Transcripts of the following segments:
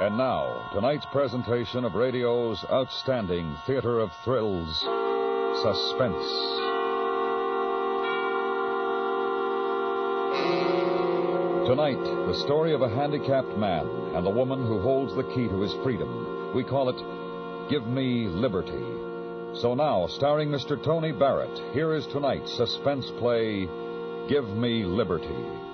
And now, tonight's presentation of radio's outstanding theater of thrills, Suspense. Tonight, the story of a handicapped man and the woman who holds the key to his freedom. We call it Give Me Liberty. So now, starring Mr. Tony Barrett, here is tonight's suspense play, Give Me Liberty.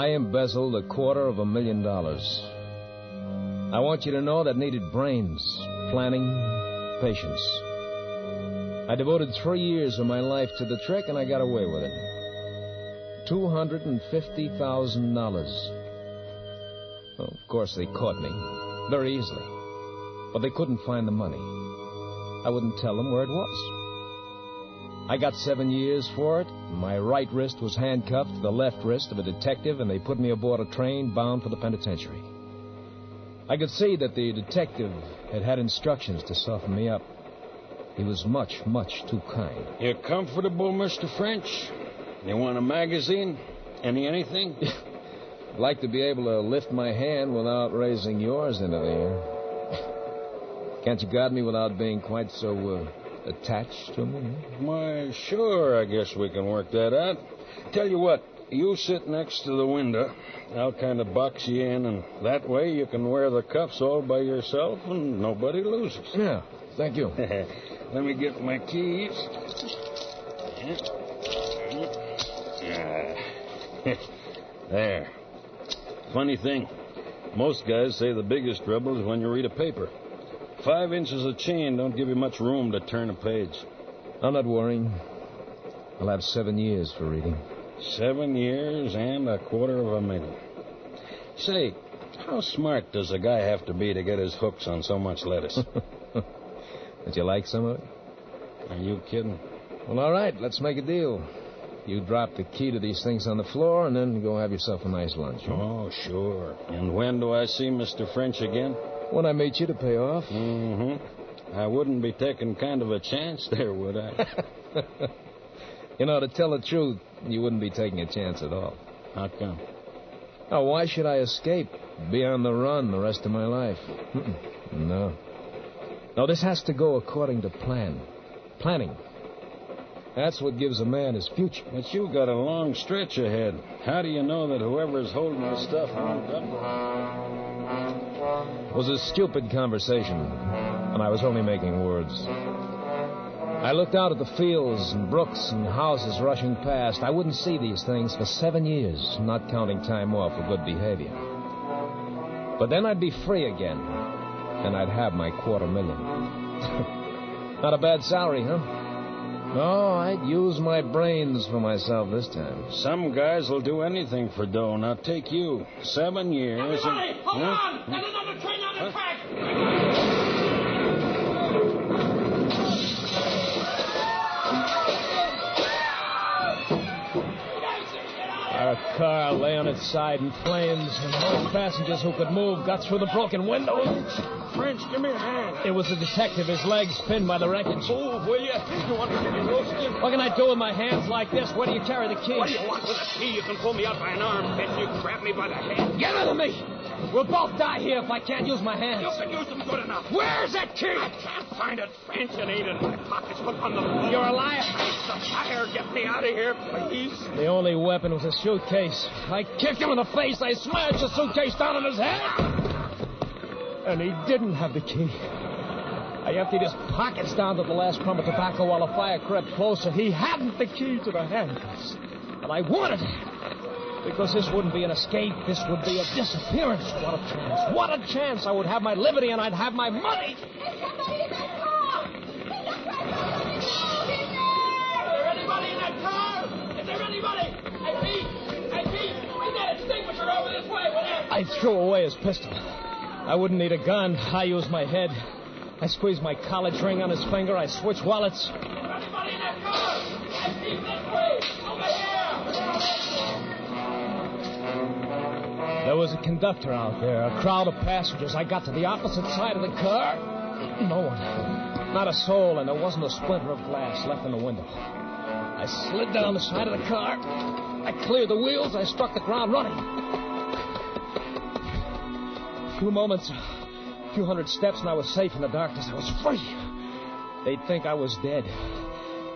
I embezzled a quarter of a million dollars. I want you to know that needed brains, planning, patience. I devoted three years of my life to the trick, and I got away with it. $250,000. Well, of course, they caught me very easily, but they couldn't find the money. I wouldn't tell them where it was. I got seven years for it. My right wrist was handcuffed to the left wrist of a detective, and they put me aboard a train bound for the penitentiary. I could see that the detective had had instructions to soften me up. He was much, much too kind. You're comfortable, Mr. French? You want a magazine? Any anything? I'd like to be able to lift my hand without raising yours into the air. Can't you guard me without being quite so uh, attached to me? Why, sure, I guess we can work that out. Tell you what, you sit next to the window. I'll kind of box you in, and that way you can wear the cuffs all by yourself and nobody loses. Yeah, thank you. Let me get my keys. there. Funny thing, most guys say the biggest trouble is when you read a paper. Five inches of chain don't give you much room to turn a page. I'm not worrying. I'll have seven years for reading. Seven years and a quarter of a million. Say, how smart does a guy have to be to get his hooks on so much lettuce? Did you like some of it? Are you kidding? Well, all right, let's make a deal. You drop the key to these things on the floor and then go have yourself a nice lunch. Oh, sure. And when do I see Mr. French again? When I meet you to pay off. Mm-hmm. I wouldn't be taking kind of a chance there, would I? You know, to tell the truth, you wouldn't be taking a chance at all. How come? Now, why should I escape? Be on the run the rest of my life? Mm-mm. No. No, this has to go according to plan. Planning. That's what gives a man his future. But you've got a long stretch ahead. How do you know that whoever's holding the stuff won't double? It was a stupid conversation, and I was only making words. I looked out at the fields and brooks and houses rushing past. I wouldn't see these things for seven years, not counting time off for good behavior. But then I'd be free again, and I'd have my quarter million. not a bad salary, huh? No, I'd use my brains for myself this time. Some guys will do anything for dough. Now take you. Seven years. Everybody, and- hold Huh? on! There's another train on the track! Car lay on its side in flames, and most passengers who could move got through the broken window. French, give me a hand. It was the detective, his legs pinned by the wreckage. Move, will you? You want to get roasted? What can I do with my hands like this? Where do you carry the key? What do you want with a key? You can pull me out by an arm, and you grab me by the head. Get out of me! We'll both die here if I can't use my hands. You can use them good enough. Where's that key? I can't find it, French. It ain't in my pockets. Look on the floor. You're a liar. It's the fire. Get me out of here, please. The only weapon was a suitcase. I kicked him in the face. I smashed the suitcase down on his head. And he didn't have the key. I emptied his pockets down to the last crumb of tobacco while the fire crept closer. He hadn't the key to the handcuffs. And I wanted it. Because this wouldn't be an escape. This would be a disappearance. What a chance. What a chance. I would have my liberty and I'd have my money. There's somebody in that car! Is there anybody in that car? Is there anybody? I threw away his pistol. I wouldn't need a gun. I use my head. I squeezed my college ring on his finger. I switched wallets. Anybody in that car? There was a conductor out there, a crowd of passengers. I got to the opposite side of the car. No one. Not a soul, and there wasn't a splinter of glass left in the window. I slid down the side of the car. I cleared the wheels. I struck the ground running. Few moments, a few hundred steps, and I was safe in the darkness. I was free. They'd think I was dead.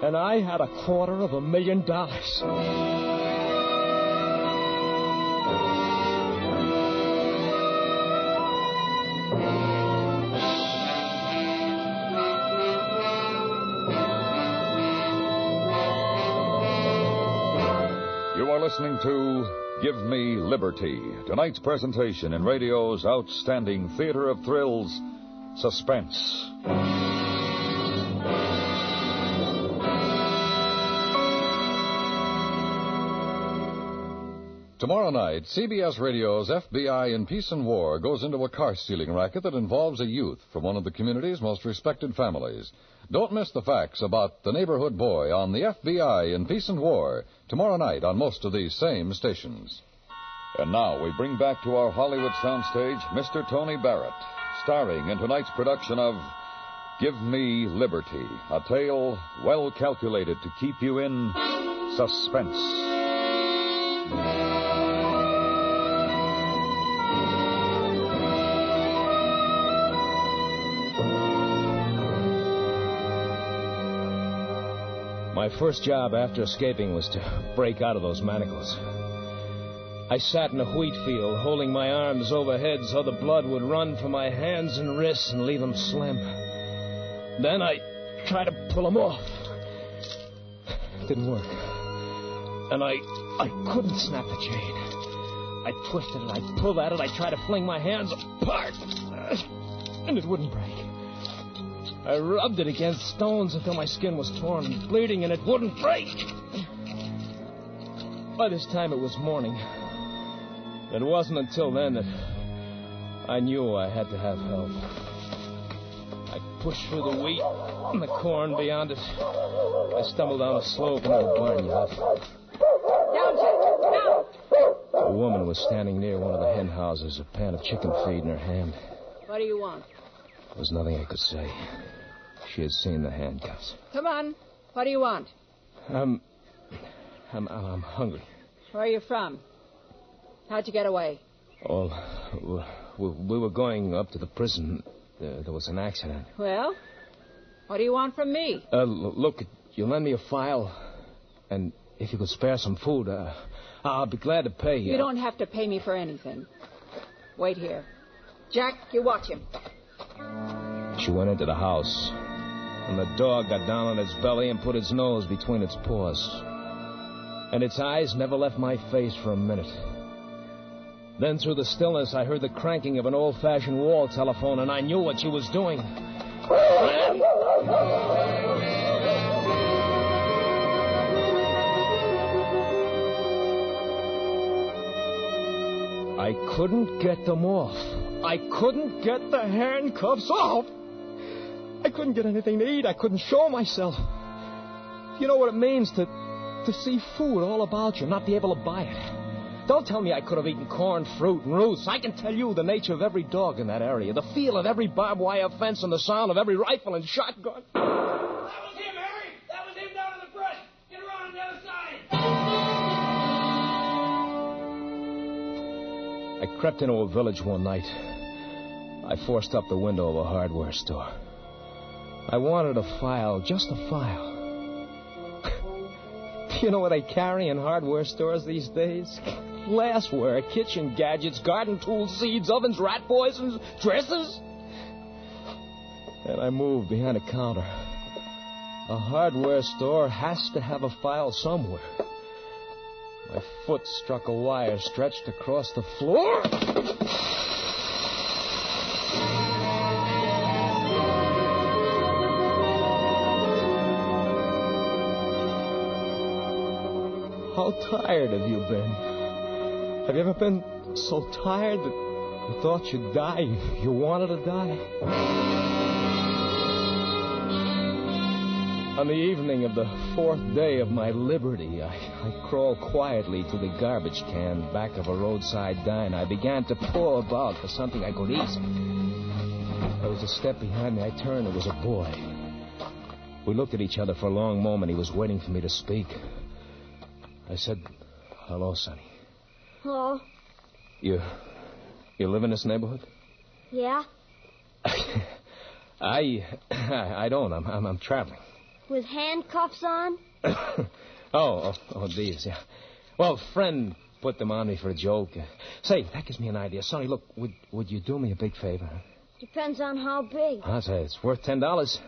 And I had a quarter of a million dollars. You are listening to Give Me Liberty, tonight's presentation in radio's outstanding theater of thrills, Suspense. Tomorrow night, CBS Radio's FBI in Peace and War goes into a car stealing racket that involves a youth from one of the community's most respected families. Don't miss the facts about the neighborhood boy on the FBI in Peace and War tomorrow night on most of these same stations. And now we bring back to our Hollywood soundstage Mr. Tony Barrett, starring in tonight's production of Give Me Liberty, a tale well calculated to keep you in suspense. My first job after escaping was to break out of those manacles. I sat in a wheat field, holding my arms overhead so the blood would run from my hands and wrists and leave them slim. Then I tried to pull them off. It didn't work. And I I couldn't snap the chain. I twisted it, I pulled at it, I tried to fling my hands apart. And it wouldn't break. I rubbed it against stones until my skin was torn and bleeding, and it wouldn't break. By this time, it was morning. It wasn't until then that I knew I had to have help. I pushed through the wheat and the corn beyond it. I stumbled down a slope into a barnyard. Down, Jack, down! A woman was standing near one of the hen houses, a pan of chicken feed in her hand. What do you want? There was nothing I could say. She has seen the handcuffs. Come on. What do you want? I'm, I'm, I'm hungry. Where are you from? How'd you get away? Oh, we, we were going up to the prison. There, there was an accident. Well, what do you want from me? Uh, look, you lend me a file, and if you could spare some food, uh, I'll be glad to pay you. You don't have to pay me for anything. Wait here. Jack, you watch him. She went into the house, and the dog got down on its belly and put its nose between its paws. And its eyes never left my face for a minute. Then, through the stillness, I heard the cranking of an old fashioned wall telephone, and I knew what she was doing. I couldn't get them off. I couldn't get the handcuffs off. I couldn't get anything to eat. I couldn't show myself. You know what it means to to see food all about you, and not be able to buy it. Don't tell me I could have eaten corn, fruit, and roots. I can tell you the nature of every dog in that area, the feel of every barbed wire fence, and the sound of every rifle and shotgun. That was him, Harry! That was him down in the brush! Get around on the other side! I crept into a village one night. I forced up the window of a hardware store. I wanted a file, just a file. Do you know what they carry in hardware stores these days? Glassware, kitchen gadgets, garden tools, seeds, ovens, rat poisons, dresses. And I moved behind a counter. A hardware store has to have a file somewhere. My foot struck a wire stretched across the floor. How tired have you been? Have you ever been so tired that you thought you'd die? You wanted to die? On the evening of the fourth day of my liberty, I, I crawled quietly to the garbage can back of a roadside diner. I began to paw about for something I could eat. There was a step behind me. I turned. It was a boy. We looked at each other for a long moment. He was waiting for me to speak. I said, Hello, Sonny. Hello. You. You live in this neighborhood? Yeah? I. I don't. I'm, I'm, I'm traveling. With handcuffs on? oh, oh, oh, these, yeah. Well, friend put them on me for a joke. Uh, say, that gives me an idea. Sonny, look, would would you do me a big favor? Depends on how big. I say it's worth ten dollars.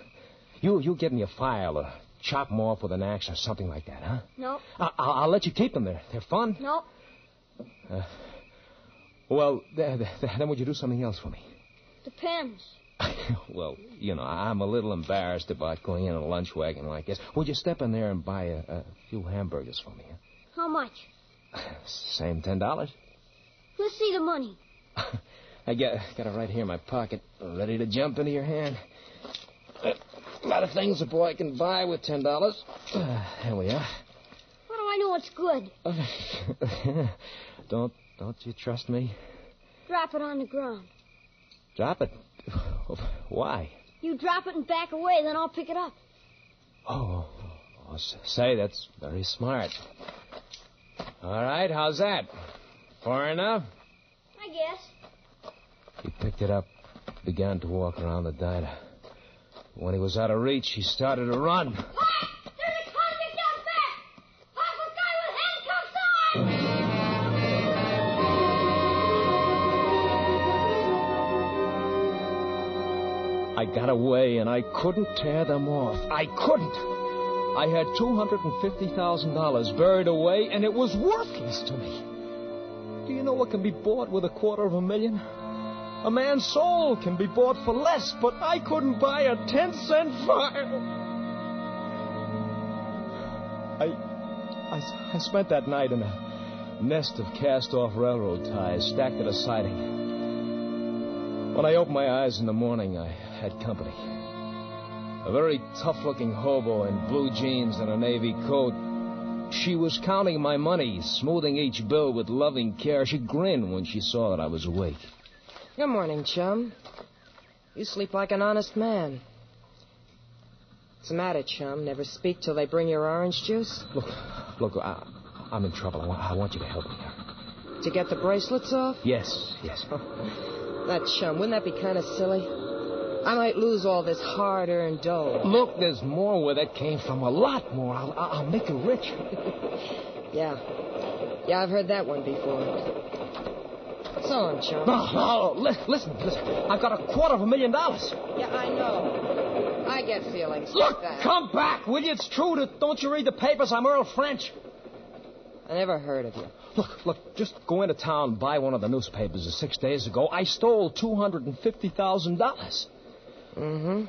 You you get me a file or chop them off with an axe or something like that, huh? Nope. I, I'll, I'll let you keep them. They're they're fun. Nope. Uh, well, th- th- then would you do something else for me? Depends. well, you know, I'm a little embarrassed about going in a lunch wagon like this. Would you step in there and buy a, a few hamburgers for me? Huh? How much? Same ten dollars. Let's see the money. I got got it right here in my pocket, ready to jump into your hand. A lot of things a boy can buy with ten dollars. Uh, here we are. How do I know it's good? don't don't you trust me? Drop it on the ground. Drop it. Why? You drop it and back away, then I'll pick it up. Oh, oh, say that's very smart. All right, how's that? Far enough? I guess. He picked it up, began to walk around the diner. When he was out of reach, he started to run. There's a convict out back! How's guy with handcuffs on? I got away and I couldn't tear them off. I couldn't. I had $250,000 buried away and it was worthless to me. Do you know what can be bought with a quarter of a million? A man's soul can be bought for less, but I couldn't buy a 10 cent file. I, I, I spent that night in a nest of cast off railroad ties stacked at a siding. When I opened my eyes in the morning, I had company. A very tough looking hobo in blue jeans and a navy coat. She was counting my money, smoothing each bill with loving care. She grinned when she saw that I was awake. Good morning, chum. You sleep like an honest man. What's the matter, chum? Never speak till they bring your orange juice? Look, look, I, I'm in trouble. I want, I want you to help me here. To get the bracelets off? Yes, yes. Oh, that chum, wouldn't that be kind of silly? I might lose all this hard earned dough. Look, there's more where that came from. A lot more. I'll, I'll make you rich. Yeah. Yeah, I've heard that one before. So on, chum. No, no, li- listen, listen. I've got a quarter of a million dollars. Yeah, I know. I get feelings Look, like that. come back, will you? It's true. That, don't you read the papers? I'm Earl French. I never heard of you. Look, look, just go into town and buy one of the newspapers. Six days ago, I stole $250,000. Mm-hmm.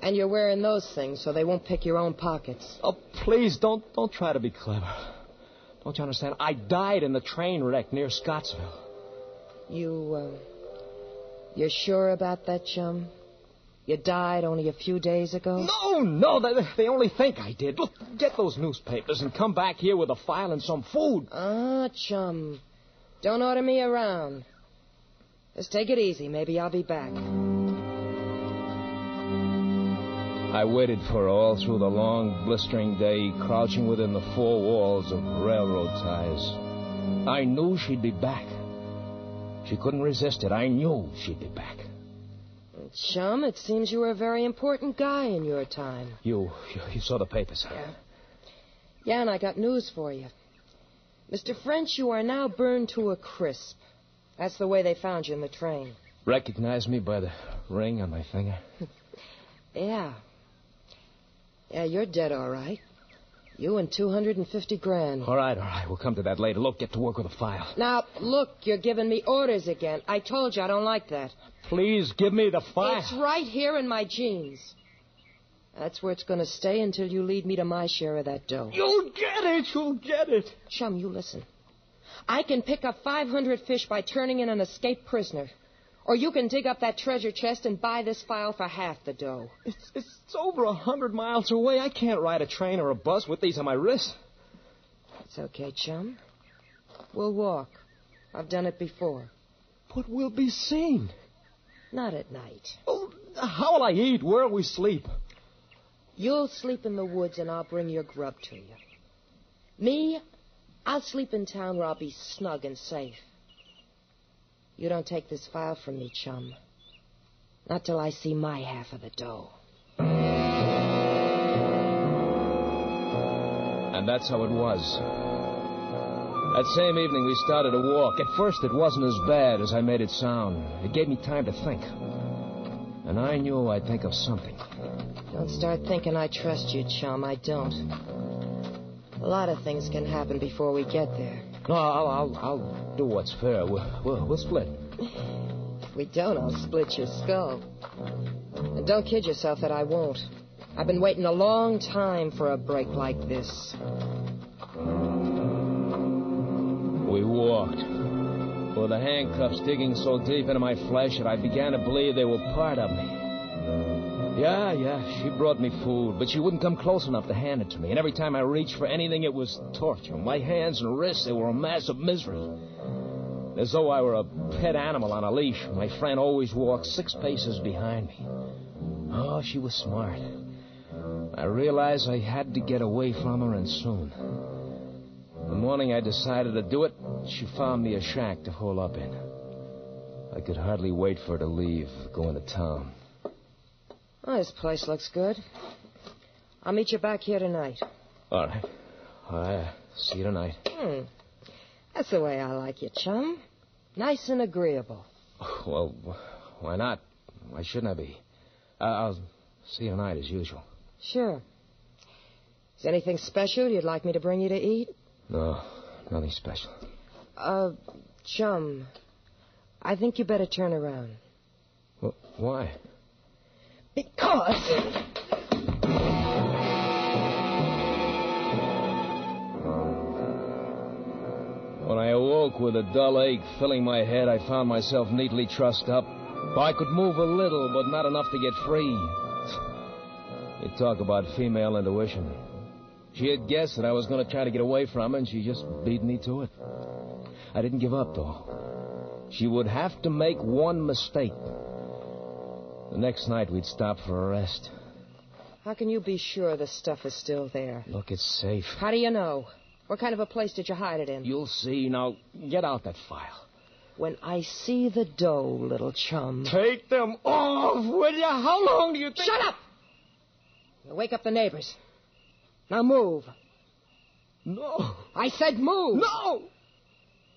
And you're wearing those things so they won't pick your own pockets. Oh, please, don't, don't try to be clever. Don't you understand? I died in the train wreck near Scottsville. You, uh, you're sure about that, chum? You died only a few days ago? No, no, they, they only think I did. Look, get those newspapers and come back here with a file and some food. Ah, chum. Don't order me around. Just take it easy. Maybe I'll be back. I waited for her all through the long, blistering day, crouching within the four walls of railroad ties. I knew she'd be back. She couldn't resist it. I knew she'd be back. Chum, it seems you were a very important guy in your time. You, you, you saw the papers, huh? Yeah. Yeah, and I got news for you. Mr. French, you are now burned to a crisp. That's the way they found you in the train. Recognize me by the ring on my finger? Yeah. Yeah, you're dead, all right. You and 250 grand. All right, all right. We'll come to that later. Look, get to work with the file. Now, look, you're giving me orders again. I told you I don't like that. Please give me the file. It's right here in my jeans. That's where it's going to stay until you lead me to my share of that dough. You'll get it. You'll get it. Chum, you listen. I can pick up 500 fish by turning in an escaped prisoner. Or you can dig up that treasure chest and buy this file for half the dough. It's, it's over a hundred miles away. I can't ride a train or a bus with these on my wrists. It's okay, chum. We'll walk. I've done it before. But we'll be seen. Not at night. Oh, how will I eat? Where'll we sleep? You'll sleep in the woods and I'll bring your grub to you. Me, I'll sleep in town where I'll be snug and safe. You don't take this file from me, chum. Not till I see my half of the dough. And that's how it was. That same evening, we started a walk. At first, it wasn't as bad as I made it sound. It gave me time to think. And I knew I'd think of something. Don't start thinking I trust you, chum. I don't. A lot of things can happen before we get there. No, I'll, I'll, I'll do what's fair. We'll, we'll, we'll split. If we don't, I'll split your skull. And don't kid yourself that I won't. I've been waiting a long time for a break like this. We walked. With the handcuffs digging so deep into my flesh that I began to believe they were part of me. Yeah, yeah, she brought me food, but she wouldn't come close enough to hand it to me. And every time I reached for anything, it was torture. My hands and wrists, they were a mass of misery. As though I were a pet animal on a leash. My friend always walked six paces behind me. Oh, she was smart. I realized I had to get away from her and soon. The morning I decided to do it, she found me a shack to hole up in. I could hardly wait for her to leave, going to town. Oh, this place looks good. I'll meet you back here tonight. All right. I see you tonight. Hmm. That's the way I like you, chum. Nice and agreeable. Well, why not? Why shouldn't I be? Uh, I'll see you tonight as usual. Sure. Is there anything special you'd like me to bring you to eat? No, nothing special. Uh, chum, I think you better turn around. Well, why? Because. When I awoke with a dull ache filling my head, I found myself neatly trussed up. I could move a little, but not enough to get free. You talk about female intuition. She had guessed that I was going to try to get away from her, and she just beat me to it. I didn't give up, though. She would have to make one mistake. The next night, we'd stop for a rest. How can you be sure the stuff is still there? Look, it's safe. How do you know? What kind of a place did you hide it in? You'll see. Now, get out that file. When I see the dough, little chum. Take them off, will you? How long do you think... Shut up! You'll wake up the neighbors. Now move. No. I said move. No!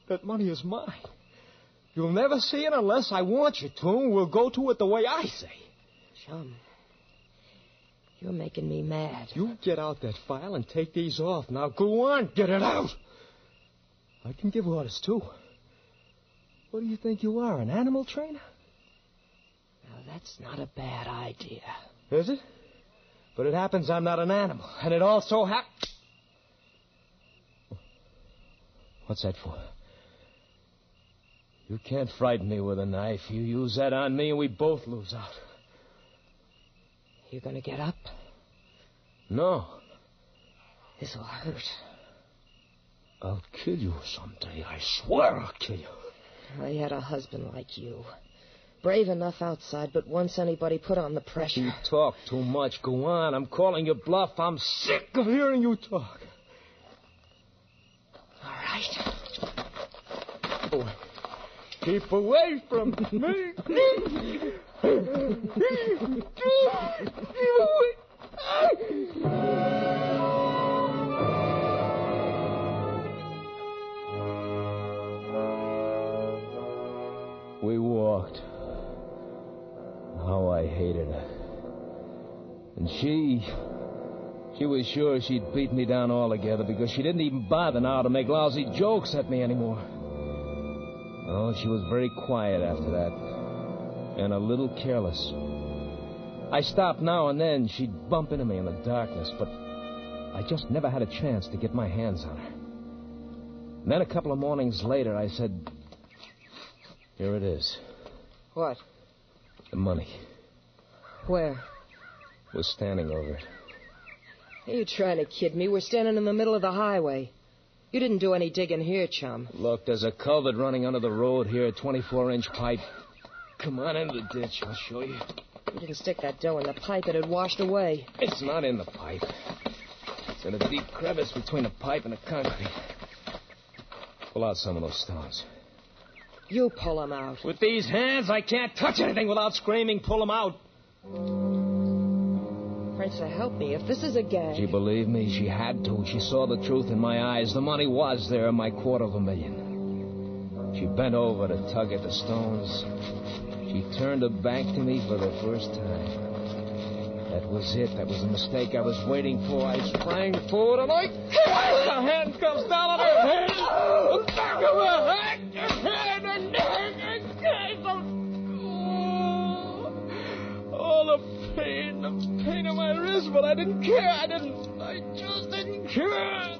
That money is mine. You'll never see it unless I want you to, and we'll go to it the way I say. Chum, you're making me mad. You get out that file and take these off. Now go on, get it out. I can give orders, too. What do you think you are, an animal trainer? Now, that's not a bad idea. Is it? But it happens I'm not an animal, and it also happens. What's that for? You can't frighten me with a knife. You use that on me, and we both lose out. You gonna get up? No. This'll hurt. I'll kill you someday. I swear I'll kill you. I had a husband like you. Brave enough outside, but once anybody put on the pressure. You talk too much. Go on. I'm calling you bluff. I'm sick of hearing you talk. All right. Boy, keep away from me. We walked. How I hated her. And she. She was sure she'd beat me down altogether because she didn't even bother now to make lousy jokes at me anymore. Oh, she was very quiet after that. And a little careless. I stopped now and then. She'd bump into me in the darkness, but I just never had a chance to get my hands on her. And then a couple of mornings later, I said, Here it is. What? The money. Where? Was standing over it. Are you trying to kid me? We're standing in the middle of the highway. You didn't do any digging here, chum. Look, there's a culvert running under the road here, a 24 inch pipe. Come on into the ditch, I'll show you. You didn't stick that dough in the pipe, it had washed away. It's not in the pipe. It's in a deep crevice between the pipe and the concrete. Pull out some of those stones. You pull them out. With these hands, I can't touch anything without screaming, pull them out. French, help me. If this is a gag. She believed me. She had to. She saw the truth in my eyes. The money was there, my quarter of a million. She bent over to tug at the stones. She turned her back to me for the first time. That was it. That was the mistake I was waiting for. I sprang forward and I the handcuffs down on her head. The back of her head. Pain, the pain in my wrist, but I didn't care. I didn't. I just didn't care.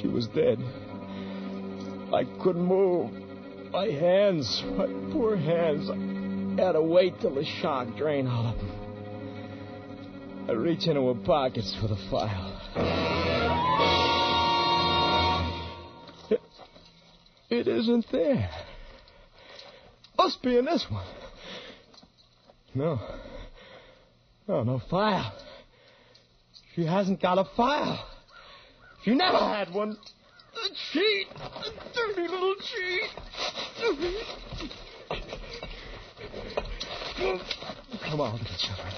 She, was dead. I couldn't move. My hands, my poor hands. I had to wait till the shock drained all of them. I reach into her pockets for the file. It, it isn't there. Must be in this one. No. No, no file. She hasn't got a file. She never had one. A cheat. A dirty little cheat. Come on, little children.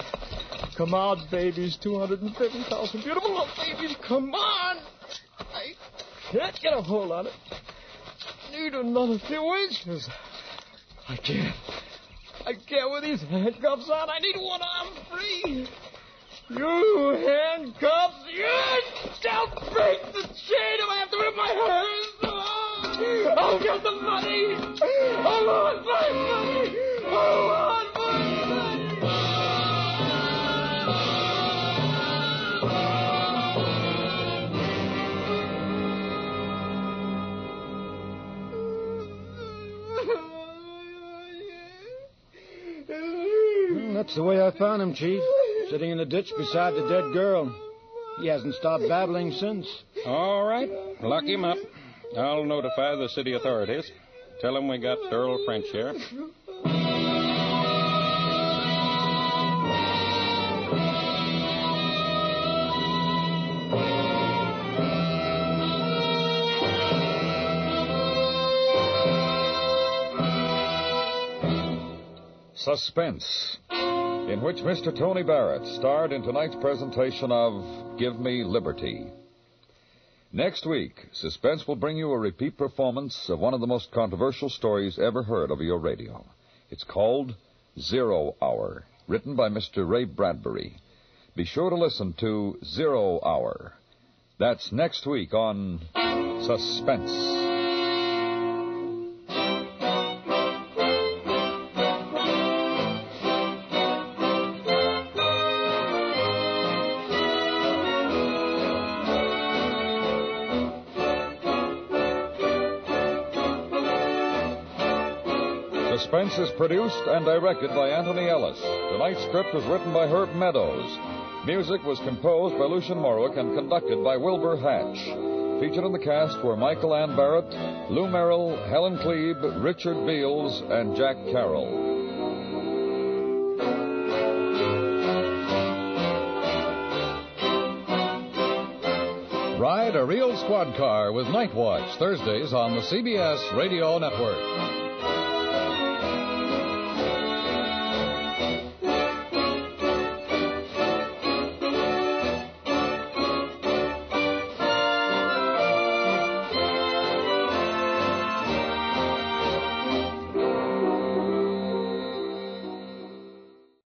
Come on, babies. 250,000 beautiful little babies. Come on. I can't get a hold on it. Need another few inches. I can't. I can't with these handcuffs on. I need one arm free. You handcuffs, you don't break the chain if I have to rip my hands off. I'll get the money. I want That's the way I found him, Chief. Sitting in the ditch beside the dead girl. He hasn't stopped babbling since. All right. Lock him up. I'll notify the city authorities. Tell them we got Earl French here. Suspense, in which Mr. Tony Barrett starred in tonight's presentation of Give Me Liberty. Next week, Suspense will bring you a repeat performance of one of the most controversial stories ever heard over your radio. It's called Zero Hour, written by Mr. Ray Bradbury. Be sure to listen to Zero Hour. That's next week on Suspense. Suspense is produced and directed by Antony Ellis. Tonight's script was written by Herb Meadows. Music was composed by Lucien Moraweck and conducted by Wilbur Hatch. Featured in the cast were Michael Ann Barrett, Lou Merrill, Helen Kleeb, Richard Beals, and Jack Carroll. Ride a real squad car with Night Watch Thursdays on the CBS Radio Network.